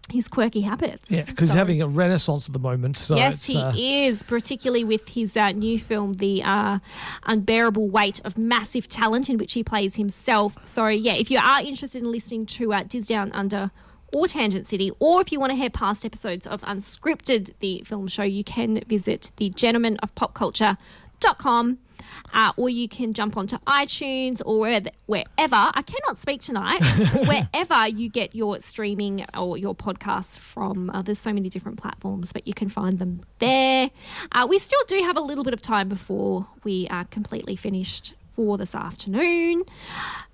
his quirky habits. Yeah, because he's having a renaissance at the moment. So yes, he uh, is, particularly with his uh, new film, The uh, Unbearable Weight of Massive Talent, in which he plays himself. So, yeah, if you are interested in listening to uh, Diz Down Under or Tangent City, or if you want to hear past episodes of Unscripted, the film show, you can visit the gentleman of pop culture.com. Uh, or you can jump onto iTunes or where- wherever. I cannot speak tonight. wherever you get your streaming or your podcasts from. Uh, there's so many different platforms, but you can find them there. Uh, we still do have a little bit of time before we are completely finished for this afternoon.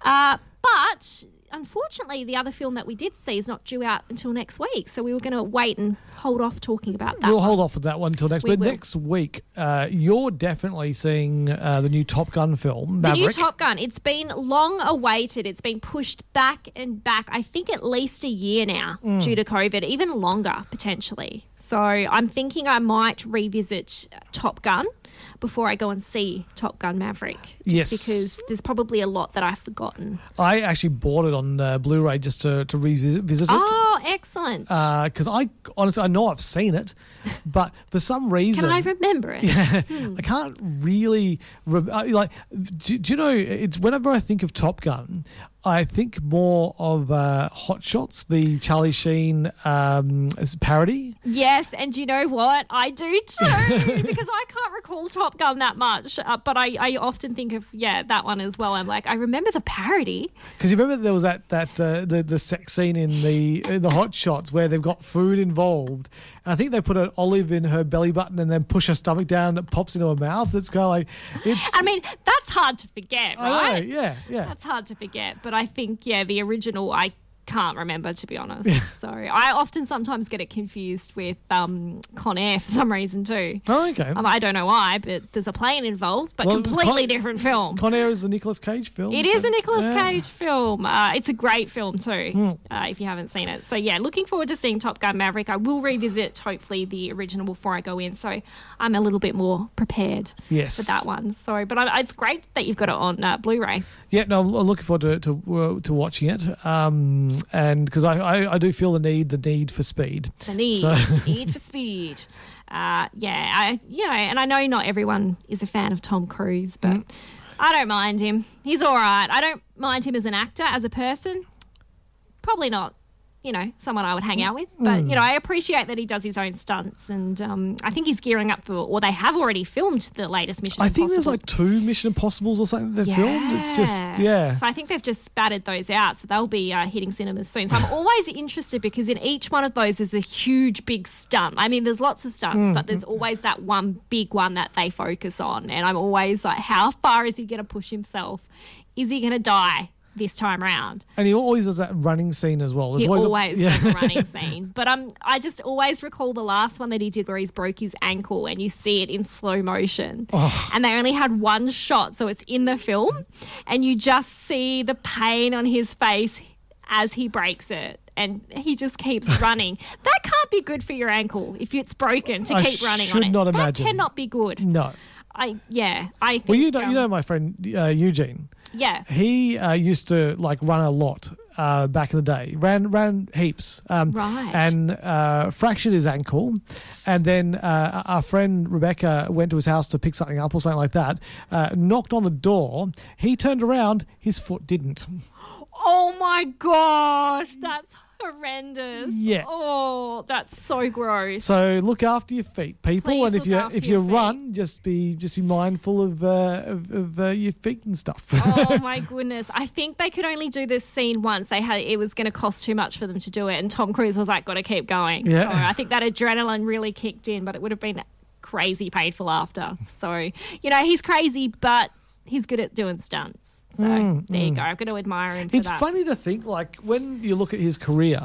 Uh, but unfortunately, the other film that we did see is not due out until next week. So we were going to wait and hold off talking about that. We'll one. hold off with that one until next. We but will. next week, uh, you're definitely seeing uh, the new Top Gun film, The new Top Gun. It's been long awaited. It's been pushed back and back. I think at least a year now Mm. due to COVID, even longer potentially. So I'm thinking I might revisit Top Gun before I go and see Top Gun Maverick. Just Yes. because there's probably a lot that I've forgotten. I actually bought it on uh, Blu-ray just to, to revisit visit it. Oh, excellent. Because I honestly, I know I've seen it, but for some reason, Can I remember it? I can't really re- uh, like. Do, do you know? It's whenever I think of Top Gun, I think more of uh, Hot Shots, the Charlie Sheen um, parody. Yes, and you know what? I do too, because I can't recall Top Gun that much. Uh, but I, I often think of, yeah, that one as well. I'm like, I remember the parody. Because you remember there was that that uh, the the sex scene in the in the Hot Shots where they've got food involved, and I think they put an olive in her belly button and then push her stomach down and it pops into her mouth. It's kind of like it's. I mean, that's hard to forget, right? know, yeah, yeah. That's hard to forget. But I think, yeah, the original, I can't remember to be honest. Sorry, I often sometimes get it confused with um, Con Air for some reason too. Oh, okay. Um, I don't know why, but there's a plane involved, but Well, completely Con- different film. Con Air is a Nicolas Cage film. It so- is a Nicolas yeah. Cage film. Uh, it's a great film too, Hmm. uh, if you haven't seen it. So yeah, looking forward to seeing Top Gun Maverick. I will revisit hopefully the original before I go in, so I'm a little bit more prepared Yes. for that one. So, but I, it's great that you've got it on uh, Blu-ray. Yeah, no, I'm looking forward to to, uh, to watching it, um, and because I, I, I do feel the need the need for speed. The need, So- need for speed. Uh, yeah, I you know, and I know not everyone is a fan of Tom Cruise, but Mm. I don't mind him. He's all right. I don't mind him as an actor, as a person. Probably not. You know, someone I would hang out with, but Mm. you know, I appreciate that he does his own stunts, and um, I think he's gearing up for, or they have already filmed the latest Mission. I think there's like two Mission Impossibles or something they've filmed. It's just yeah. So I think they've just batted those out, so they'll be uh, hitting cinemas soon. So I'm always interested because in each one of those there's a huge big stunt. I mean, there's lots of stunts, Mm. but there's always that one big one that they focus on, and I'm always like, how far is he going to push himself? Is he going to die? This time round, And he always does that running scene as well. There's he always, a- yeah. does a running scene. But um, I just always recall the last one that he did where he's broke his ankle and you see it in slow motion. Oh. And they only had one shot, so it's in the film, and you just see the pain on his face as he breaks it. And he just keeps running. That can't be good for your ankle if it's broken to I keep running on should it. not that imagine. cannot be good. no. I yeah. I think, Well, you know, um, you know my friend uh, Eugene. Yeah. He uh, used to like run a lot uh, back in the day. Ran ran heaps. Um, Right. And uh, fractured his ankle, and then uh, our friend Rebecca went to his house to pick something up or something like that. Uh, knocked on the door. He turned around. His foot didn't. Oh my gosh, that's horrendous. Yeah. Oh, that's so gross. So look after your feet, people, Please and if you if you feet. run, just be just be mindful of uh, of, of uh, your feet and stuff. oh my goodness. I think they could only do this scene once. They had it was going to cost too much for them to do it and Tom Cruise was like got to keep going. Yeah. So I think that adrenaline really kicked in, but it would have been crazy painful after. So, you know, he's crazy, but he's good at doing stunts. So there you go. I've got to admire him for Mm, It's that. funny to think, like, when you look at his career,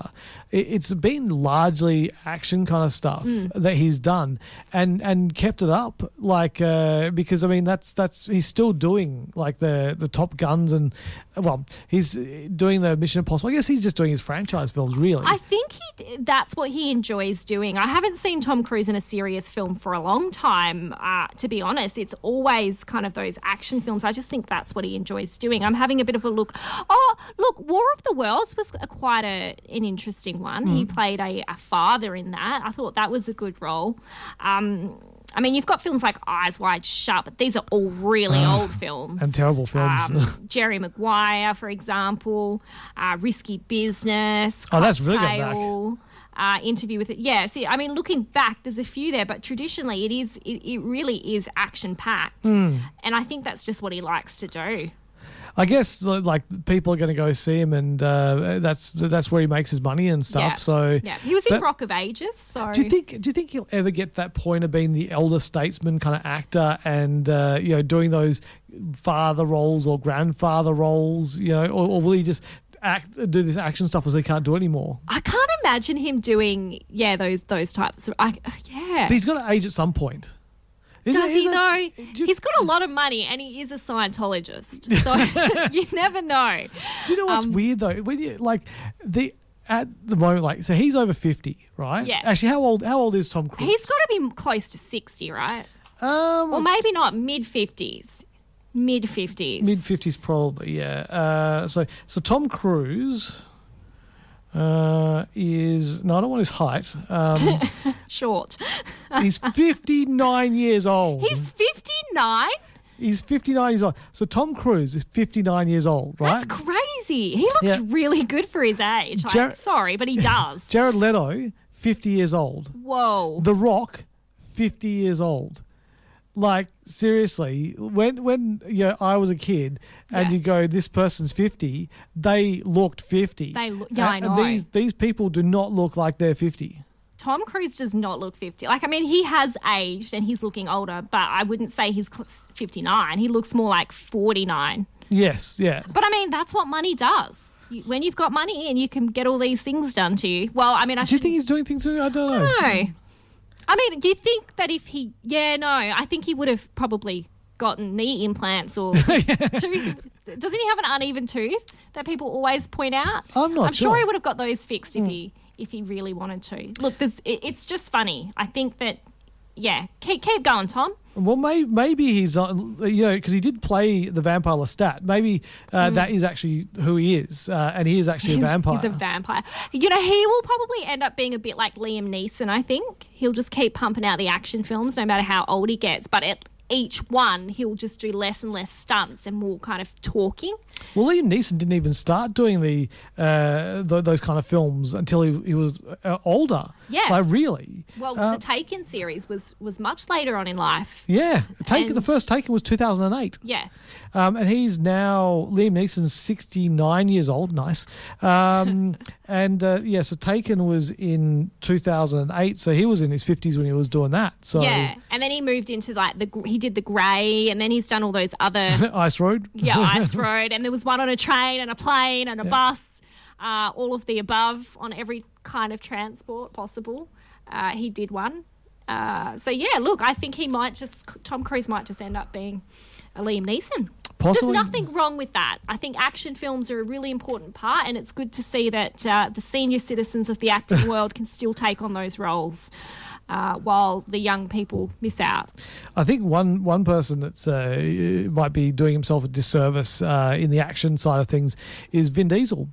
it, it's been largely action kind of stuff Hmm. that he's done and and kept it up. Like, uh, because I mean, that's that's he's still doing like the the Top Guns and well, he's doing the Mission Impossible. I guess he's just doing his franchise films, really. I think he that's what he enjoys doing. I haven't seen Tom Cruise in a serious film for a long time. Uh, to be honest, it's always kind of those action films. I just think that's what he enjoys doing. I'm having a bit of a look. Oh, look, War of the Worlds was a, quite a, an interesting one. He Mm. played a, a father in that. I thought that was a good role. Um, I mean, you've got films like Eyes Wide Shut, but these are all really old films and terrible films. um, Jerry Maguire, for example, uh, Risky Business. Oh, that's really good. Uh, interview with it. Yeah, see, I mean, looking back, there's a few there, but traditionally, it is it, it really is action packed, Hmm. and I think that's just what he likes to do. I guess like people are going to go see him, and uh, that's that's where he makes his money and stuff. yeah. So yeah, he was in But- Rock of Ages. So Do you think? Do you think he'll ever get that point of being the elder statesman kind of actor, and uh, you know, doing those father roles or grandfather roles? You know, or, or will he just act do this action stuff as he can't do anymore? I can't imagine him doing yeah those those types. Of, I, yeah. But he's got to age at some point. Is Does it- he though? you- He's got a lot of money and he is a Scientologist. So you never know. Do you know what's Um, weird though? When you like the at the moment, like so he's over fifty, right? Yeah. Actually, how old? How old is Tom Cruise? He's got to be close to 60, right? um, Or maybe not, mid 50s. Mid 50s. mid fifties, probably. Yeah. Uh, so so Tom Cruise. Uh, is no, I don't want his height. Um, Short. he's 59 years old. He's 59? He's 59 years old. So Tom Cruise is 59 years old, right? That's crazy. He looks Yeah. really good for his age. Like, Jar- sorry, but he does. Jared Leto, 50 years old. Whoa. The Rock, 50 years old. Like seriously, when when you know, I was a kid and Yeah. you go, this person's 50, they looked 50. They look- yeah, I know. And these these people do not look like they're 50. Tom Cruise does not look 50. Like, I mean, he has aged and he's looking older, but I wouldn't say he's 59. He looks more like 49. Yes, yeah. But I mean, that's what money does. You- When you've got money and you can get all these things done to you. Well, I mean, I Do you think he's doing things? To, you? I don't know. No. I mean, do you think that if he, yeah, no, I think he would have probably gotten knee implants or tooth. Doesn't he have an uneven tooth that people always point out? I'm not I'm sure. sure. he would have got those fixed if he mm. if he really wanted to. Look, it, it's just funny. I think that, yeah, keep keep going, Tom. Well, may, maybe he's on, you know, because he did play the vampire Lestat. Maybe uh, that is actually who he is, uh, and he is actually Mm. He's, a vampire. he's a vampire. You know, he will probably end up being a bit like Liam Neeson, I think. He'll just keep pumping out the action films no matter how old he gets. But at each one, he'll just do less and less stunts and more kind of talking. Well, Liam Neeson didn't even start doing the uh, th- those kind of films until he, he was uh, older. Yeah. like really. Well, Uh, the Taken series was, was much later on in life. Yeah, Taken. The And- first Taken was two thousand and eight. Yeah. Um, and he's now Liam Neeson's sixty nine years old. Nice. Um, and uh, yeah, so Taken was in two thousand and eight. So he was in his fifties when he was doing that. So Yeah. And then he moved into like the, he did the grey and then he's done all those other, Ice Road. yeah, ice road. And there was one on a train and a plane and a bus, uh, all of the above on every kind of transport possible. Uh, he did one. Uh, so yeah, look, I think he might just, Tom Cruise might just end up being a Liam Neeson. Possibly. There's nothing wrong with that. I think action films are a really important part, and it's good to see that uh, the senior citizens of the acting world can still take on those roles, uh, while the young people miss out. I think one one person that's uh, might be doing himself a disservice uh, in the action side of things is Vin Diesel.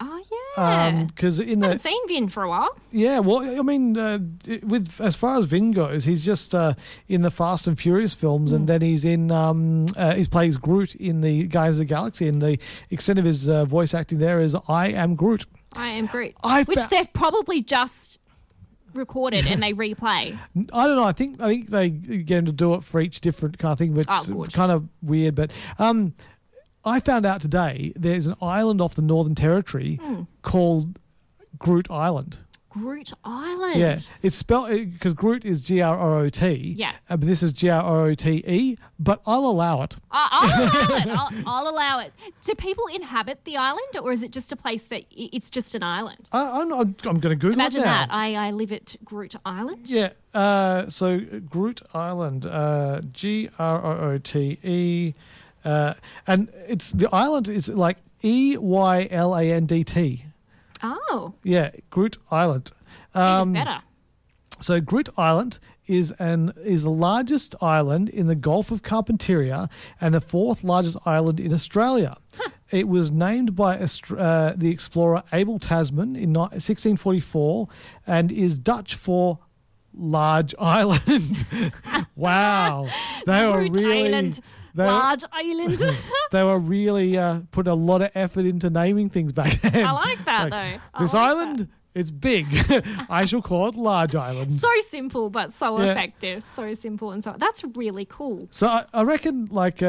Oh yeah, Because in the haven't seen Vin for a while. Yeah, well, I mean, uh, with as far as Vin goes, he's just uh, in the Fast and Furious films, Hmm. and then he's in um, uh, he plays Groot in the Guardians of the Galaxy, and the extent of his uh, voice acting there is "I am Groot." I am Groot, I which they've probably just recorded and they replay. I don't know. I think I think they get him to do it for each different kind of thing, but Oh, it's kind of weird. But um, I found out today there's an island off the Northern Territory Hmm. called Groot Island. Groot Island. Yeah, it's spelled because Groot is G R O O T. Yeah. uh, but this is G R O O T E. But I'll allow it. I- I'll allow it. I'll, I'll allow it. Do people inhabit the island, or is it just a place that it's just an island? I, I'm, I'm, I'm going to Google Imagine it now. that. I, I live at Groot Island. Yeah. Uh, so Groot Island, uh, G R O O T E, uh, and it's the island is like E Y L A N D T. Oh, Yeah, Groot Island. even Um, better. So Groot Island is an is the largest island in the Gulf of Carpentaria and the fourth largest island in Australia. It was named by uh, the explorer Abel Tasman in ni- 1644 and is Dutch for large island. wow, they were really Island. They were- Large island. they were really uh, putting a lot of effort into naming things back then. I like that, though. I This like island, it's big. I shall call it Large Island. so simple, but so Yeah. effective. So simple and so. That's really cool. So I, I reckon, like, uh,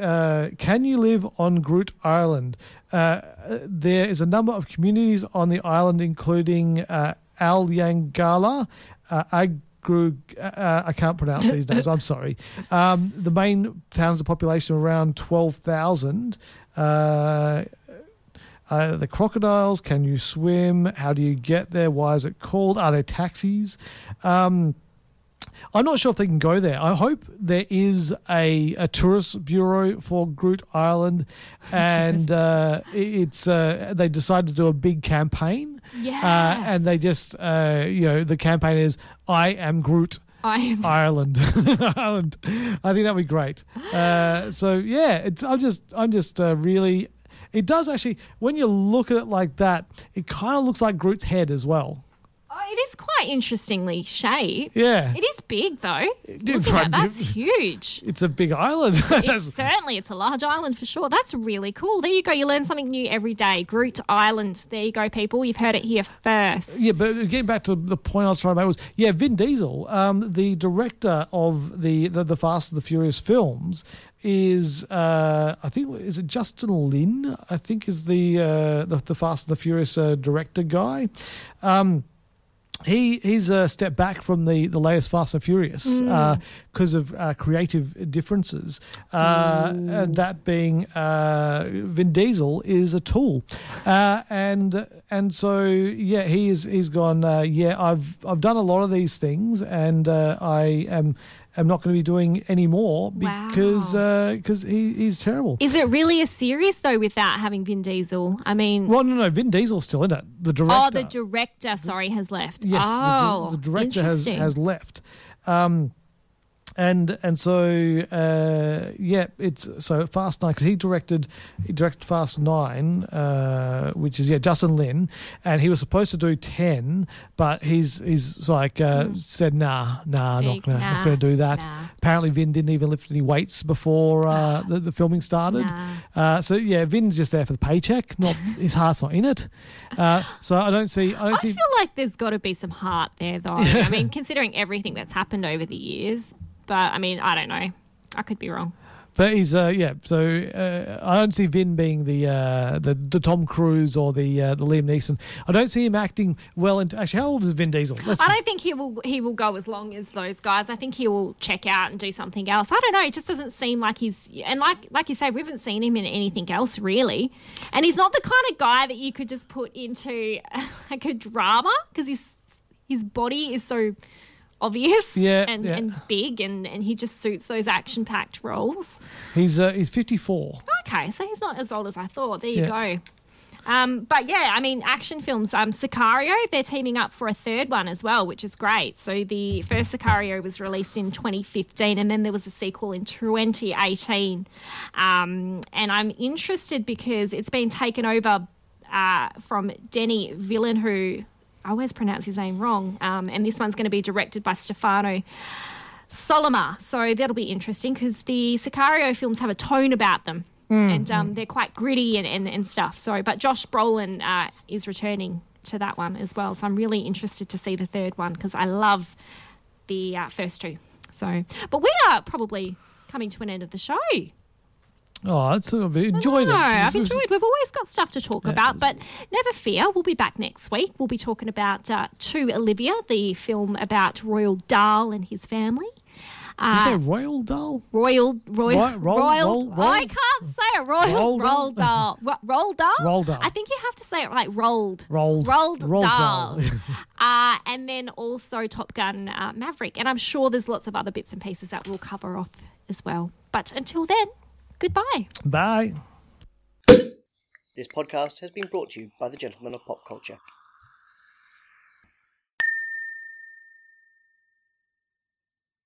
uh, can you live on Groot Island? Uh, there is a number of communities on the island, including uh, Al Yangala, uh, Agru. Uh, I can't pronounce these names. I'm sorry. Um, the main towns, the population around twelve thousand. Uh, uh, the crocodiles. Can you swim? How do you get there? Why is it called? Are there taxis? Um, I'm not sure if they can go there. I hope there is a, a tourist bureau for Groot Island, and uh, it's uh, they decided to do a big campaign. Yes. Uh, and they just uh, you know the campaign is I am Groot. I am. Ireland, Ireland. I think that'd be great. Uh, so yeah, it's, I'm just, I'm just uh, really. It does actually, when you look at it like that, it kind of looks like Groot's head as well. Oh, it is quite interestingly shaped. Yeah. It is big though. Looking at front- that's huge. It's a big island. It's certainly it's a large island for sure. That's really cool. There you go. You learn something new every day. Groot Island. There you go, people. You've heard it here first. Yeah, but getting back to the point I was trying to make was, yeah, Vin Diesel, um, the director of the, the the Fast and the Furious films, is uh, I think is it Justin Lin? I think is the uh, the, the Fast and the Furious uh, director guy. Um, he he's a step back from the the latest Fast and Furious Mm. because of uh, creative differences. Uh, and that being uh, Vin Diesel is a tool, uh, and and so yeah, he is he's gone. Uh, yeah, I've I've done a lot of these things, and uh, I am. Am not going to be doing any more because Wow. because he, he's terrible. Is it really a series though without having Vin Diesel? I mean, well, no, no, Vin Diesel's still in it. The director. oh, the director, sorry, has left. Yes, the oh, dir- the, director has, has left. Um, and and so uh, yeah, it's so Fast Nine because he directed he directed Fast Nine, uh, which is yeah Justin Lin, and he was supposed to do ten, but he's he's like uh, said nah nah Big not gonna nah, not gonna do that. nah. Apparently Vin didn't even lift any weights before uh, the, the filming started. Uh, so yeah, Vin's just there for the paycheck. Not his heart's not in it. Uh, so I don't see I don't I see. feel like there's got to be some heart there, though. I mean, considering everything that's happened over the years. But I mean, I don't know. I could be wrong. But he's uh, yeah. So uh, I don't see Vin being the uh, the the Tom Cruise or the uh, the Liam Neeson. I don't see him acting well. Into actually, how old is Vin Diesel? Let's, I don't think he will. He will go as long as those guys. I think he will check out and do something else. I don't know. It just doesn't seem like he's. And like like you say, we haven't seen him in anything else really. And he's not the kind of guy that you could just put into like a drama because his his body is so obvious Yeah, and, yeah. and big and, and he just suits those action packed roles. he's uh, he's fifty four. Okay, so he's not as old as I thought. There you Yeah. go. Um, but yeah, I mean, action films. Um, Sicario, they're teaming up for a third one as well, which is great. So the first Sicario was released in 2015, and then there was a sequel in 2018. Um, and I'm interested because it's been taken over uh, from Denny Villeneuve. I always pronounce his name wrong. Um, and this one's going to be directed by Stefano Sollima. So that'll be interesting because the Sicario films have a tone about them. and um, they're quite gritty and, and, and stuff. So, but Josh Brolin uh, is returning to that one as well. So I'm really interested to see the third one because I love the uh, first two. So, but we are probably coming to an end of the show. Oh, that's I've enjoyed no, it. I've enjoyed. We've always got stuff to talk about, but never fear. We'll be back next week. We'll be talking about uh, To Olivia, the film about Royal Dahl and his family. Did you say Royal Dahl? Royal, royal, Roy- roll- royal. roll- roll- I can't say it. Royal, roll- roll, doll, Ro- roll doll. Roll doll. I think you have to say it like rolled, Rolled. rolled, Rolled doll. doll. uh, and then also Top Gun uh, Maverick, and I'm sure there's lots of other bits and pieces that we'll cover off as well. But until then, goodbye. Bye. This podcast has been brought to you by the Gentlemen of Pop Culture.